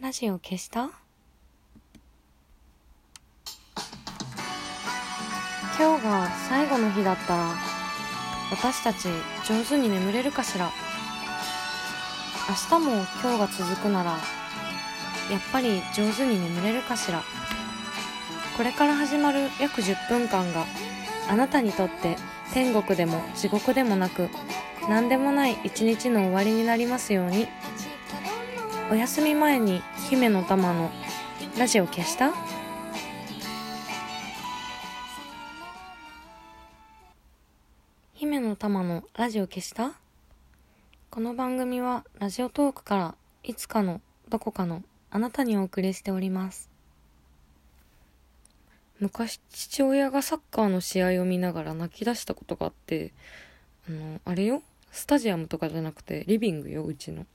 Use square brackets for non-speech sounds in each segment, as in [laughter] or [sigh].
ラジオ消した？今日が最後の日だったら私たち上手に眠れるかしら？明日も今日が続くならやっぱり上手に眠れるかしら？これから始まる約10分間があなたにとって天国でも地獄でもなく何でもない一日の終わりになりますように。お休み前に姫の玉のラジオ消した？姫の玉のラジオ消した？この番組はラジオトークからいつかのどこかのあなたにお送りしております。昔父親がサッカーの試合を見ながら泣き出したことがあってあのあれよ？スタジアムとかじゃなくてリビングようちの。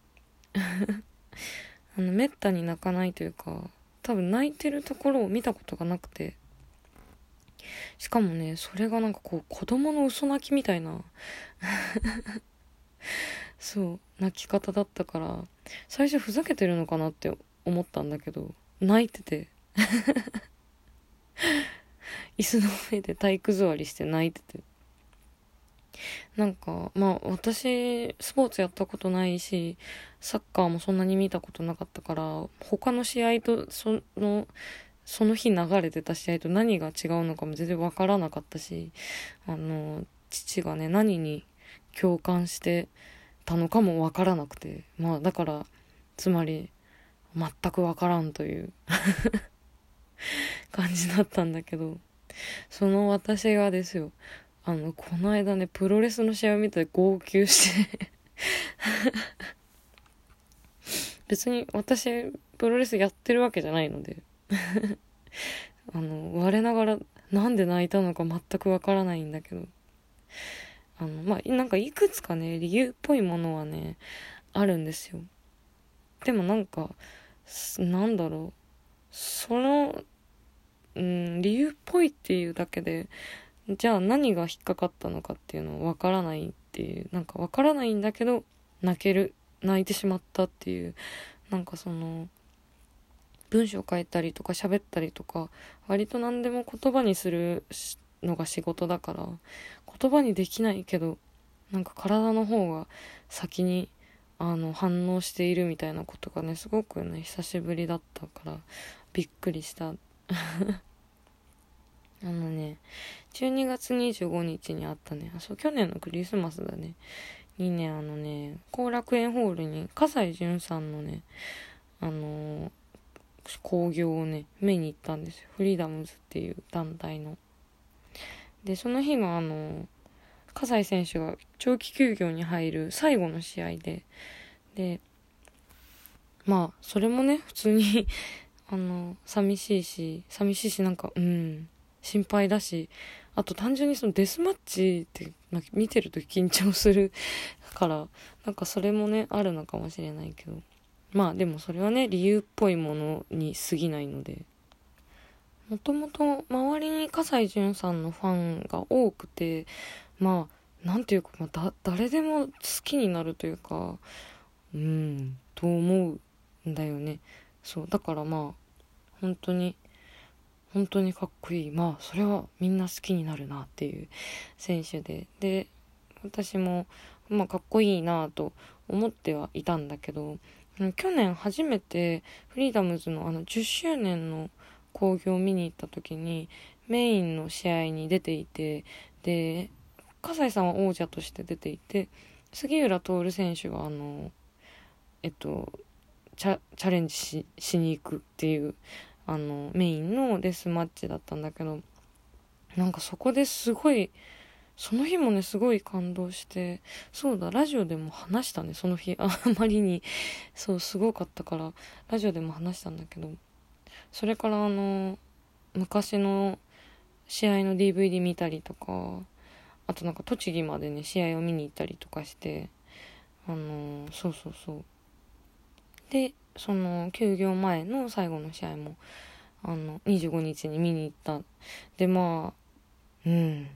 あのめったに泣かないというか多分泣いてるところを見たことがなくて。しかもねそれがなんかこう子供の嘘泣きみたいな。[laughs] そう泣き方だったから最初ふざけてるのかなって思ったんだけど泣いてて。[laughs] 椅子の上で体育座りして泣いてて。なんかまあ私スポーツやったことないしサッカーもそんなに見たことなかったから他の試合とそのその日流れてた試合と何が違うのかも全然わからなかったしあの父がね何に共感してたのかもわからなくてまあだからつまり全くわからんという [laughs] 感じだったんだけどその私がですよあのこの間ねプロレスの試合を見て号泣して。[laughs] 別に私プロレスやってるわけじゃないので。[laughs] あの我ながらなんで泣いたのか全くわからないんだけど。あのまあなんかいくつかね理由っぽいものはねあるんですよ。でもなんかなんだろう。そのうん理由っぽいっていうだけでじゃあ何が引っかかったのかっていうのわからないっていうなんかわからないんだけど泣ける泣いてしまったっていうなんかその文章書いたりとか喋ったりとか割と何でも言葉にするのが仕事だから言葉にできないけどなんか体の方が先にあの反応しているみたいなことがねすごくね久しぶりだったからびっくりした。あのね12月25日にあったね。あそう去年のクリスマスだね。にねあのね後楽園ホールに葛西潤さんのねあの興行をね目に行ったんですよ。フリーダムズっていう団体の。でその日があの葛西選手が長期休業に入る最後の試合で。でまあそれもね普通に [laughs] あの寂しいし寂しいしなんかうん。心配だしあと単純にそのデスマッチって見てると緊張するからなんかそれもねあるのかもしれないけど。まあでもそれはね理由っぽいものに過ぎないので。もともと周りに葛西潤さんのファンが多くてまあなんていうか、まあ、だ誰でも好きになるというかうんと思うんだよね。そうだからまあ本当に本当にかっこいい。まあそれはみんな好きになるなっていう選手で。で私もまあかっこいいなと思ってはいたんだけど去年初めてフリーダムズのあの10周年の興行を見に行った時にメインの試合に出ていてで葛西さんは王者として出ていて杉浦徹選手があのえっとチャレンジしに行くっていうあのメインのデスマッチだったんだけどなんかそこですごいその日もねすごい感動してそうだラジオでも話したねその日。あまりにそうすごかったからラジオでも話したんだけどそれからあの昔の試合の DVD 見たりとかあとなんか栃木までね試合を見に行ったりとかしてあのそうそうそう。でその休業前の最後の試合もあの25日に見に行った。でまあうん。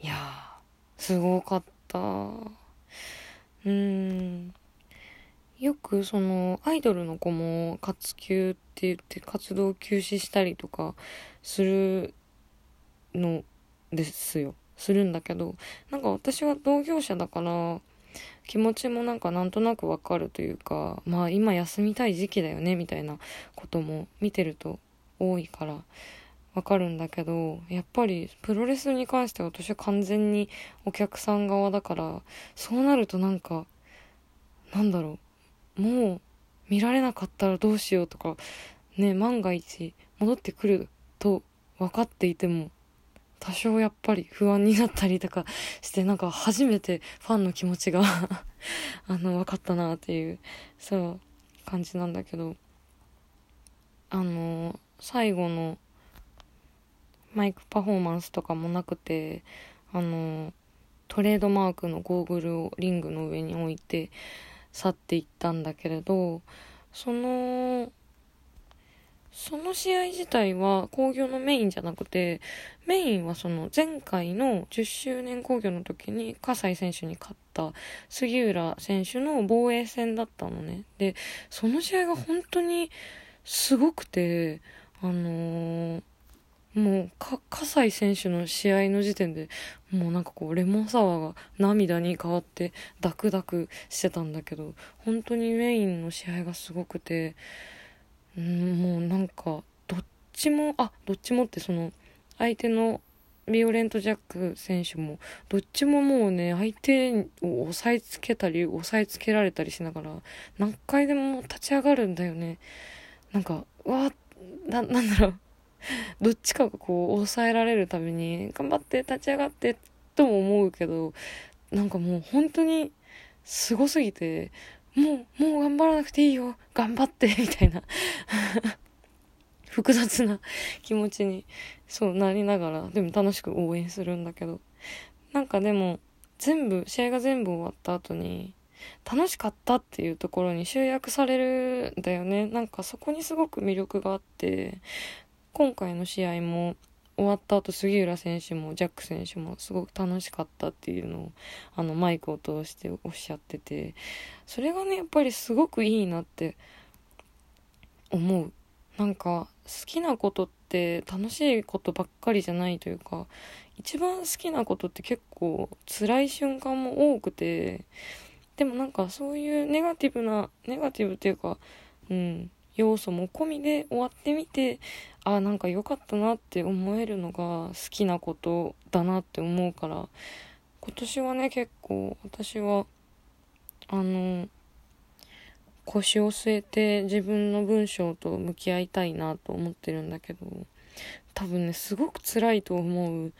いやすごかった。うん。よくそのアイドルの子も活休って言って活動休止したりとかするのですよ。するんだけどなんか私は同業者だから気持ちもなんかなんとなくわかるというかまあ今休みたい時期だよねみたいなことも見てると多いからわかるんだけどやっぱりプロレスに関しては私は完全にお客さん側だからそうなるとなんかなんだろうもう見られなかったらどうしようとかね万が一戻ってくると分かっていても多少やっぱり不安になったりとかしてなんか初めてファンの気持ちが [laughs] あの分かったなっていうそう感じなんだけど。あの最後のマイクパフォーマンスとかもなくてあのトレードマークのゴーグルをリングの上に置いて去っていったんだけれどそのその試合自体は興行のメインじゃなくてメインはその前回の10周年興行の時に葛西選手に勝った杉浦選手の防衛戦だったのね。でその試合が本当にすごくてあのーもう、か、葛西選手の試合の時点で、もうなんかこう、レモンサワーが涙に変わって、ダクダクしてたんだけど、本当にメインの試合がすごくて、うん、もうなんか、どっちも、あ、どっちもってその、相手のビオレント・ジャック選手も、どっちももうね、相手を押さえつけたり、押さえつけられたりしながら、何回でも立ち上がるんだよね。なんか、わな、なんだろう。どっちかがこう抑えられるために頑張って立ち上がってとも思うけどなんかもう本当にすごすぎてもうもう頑張らなくていいよ。頑張って [laughs] みたいな。[laughs] 複雑な気持ちにそうなりながらでも楽しく応援するんだけど。なんかでも全部試合が全部終わった後に楽しかったっていうところに集約されるんだよね。なんかそこにすごく魅力があって今回の試合も終わった後杉浦選手もジャック選手もすごく楽しかったっていうのをあのマイクを通しておっしゃっててそれがねやっぱりすごくいいなって思う。なんか好きなことって楽しいことばっかりじゃないというか一番好きなことって結構辛い瞬間も多くてでもなんかそういうネガティブなネガティブっていうかうん要素も込みで終わってみてあなんか良かったなって思えるのが好きなことだなって思うから今年はね結構私はあの腰を据えて自分の文章と向き合いたいなと思ってるんだけど多分ねすごく辛いと思うん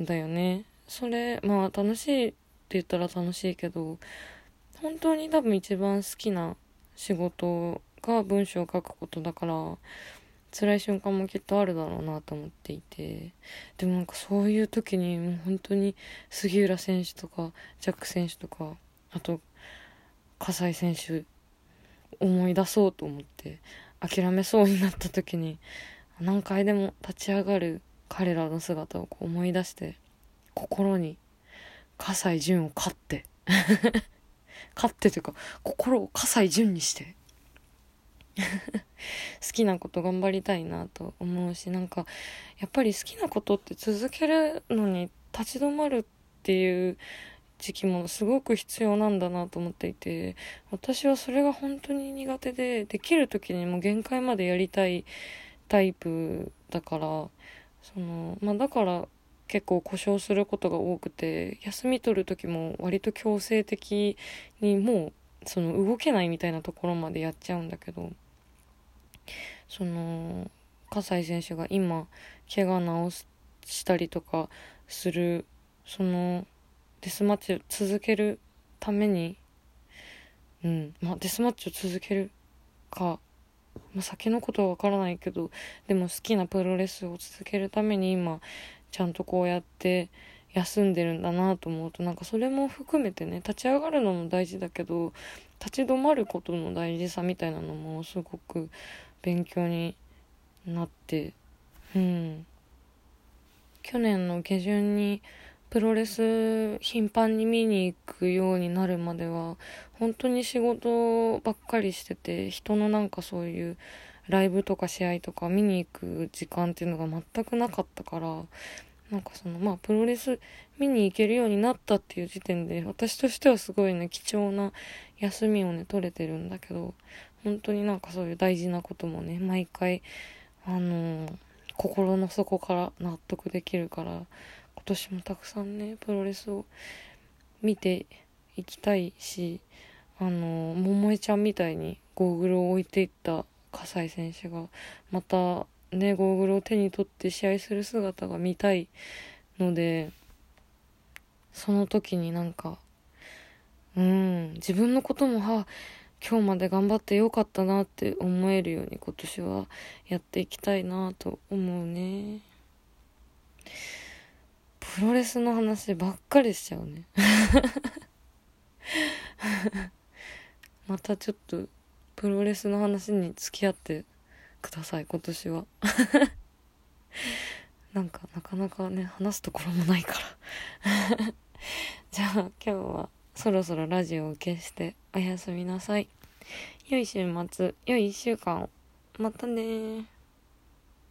だよね。それまあ楽しいって言ったら楽しいけど本当に多分一番好きな仕事が文章を書くことだから辛い瞬間もきっとあるだろうなと思っていて。でもなんかそういう時にもう本当に杉浦選手とかジャック選手とかあと葛西選手思い出そうと思って諦めそうになった時に何回でも立ち上がる彼らの姿を思い出して心に葛西潤を勝って。[laughs] 勝ってというか心を葛西潤にして。[laughs] 好きなこと頑張りたいなと思うしなんかやっぱり好きなことって続けるのに立ち止まるっていう時期もすごく必要なんだなと思っていて私はそれが本当に苦手でできる時にも限界までやりたいタイプだからそのまあだから結構故障することが多くて休み取る時も割と強制的にもうその動けないみたいなところまでやっちゃうんだけどその葛西選手が今怪我治したりとかするそのデスマッチを続けるためにうんまあデスマッチを続けるか、まあ、先のことはわからないけどでも好きなプロレスを続けるために今ちゃんとこうやって休んでるんだなと思うとなんかそれも含めてね立ち上がるのも大事だけど立ち止まることの大事さみたいなのもすごく勉強になってうん。去年の下旬にプロレス頻繁に見に行くようになるまでは本当に仕事ばっかりしてて人のなんかそういうライブとか試合とか見に行く時間っていうのが全くなかったからなんかそのまあプロレス見に行けるようになったっていう時点で私としてはすごいね貴重な休みをね取れてるんだけど本当になんかそういう大事なこともね毎回あのー、心の底から納得できるから今年もたくさんねプロレスを見ていきたいしあの桃江ちゃんみたいにゴーグルを置いていった葛西選手がまたねゴーグルを手に取って試合する姿が見たいのでその時になんかうん自分のこともは今日まで頑張ってよかったなって思えるように今年はやっていきたいなと思うね。プロレスの話ばっかりしちゃうね [laughs] またちょっとプロレスの話に付き合ってください今年は。[laughs] なんかなかなかね話すところもないから。[laughs] じゃあ今日はそろそろラジオを消しておやすみなさい。良い週末良い1週間またね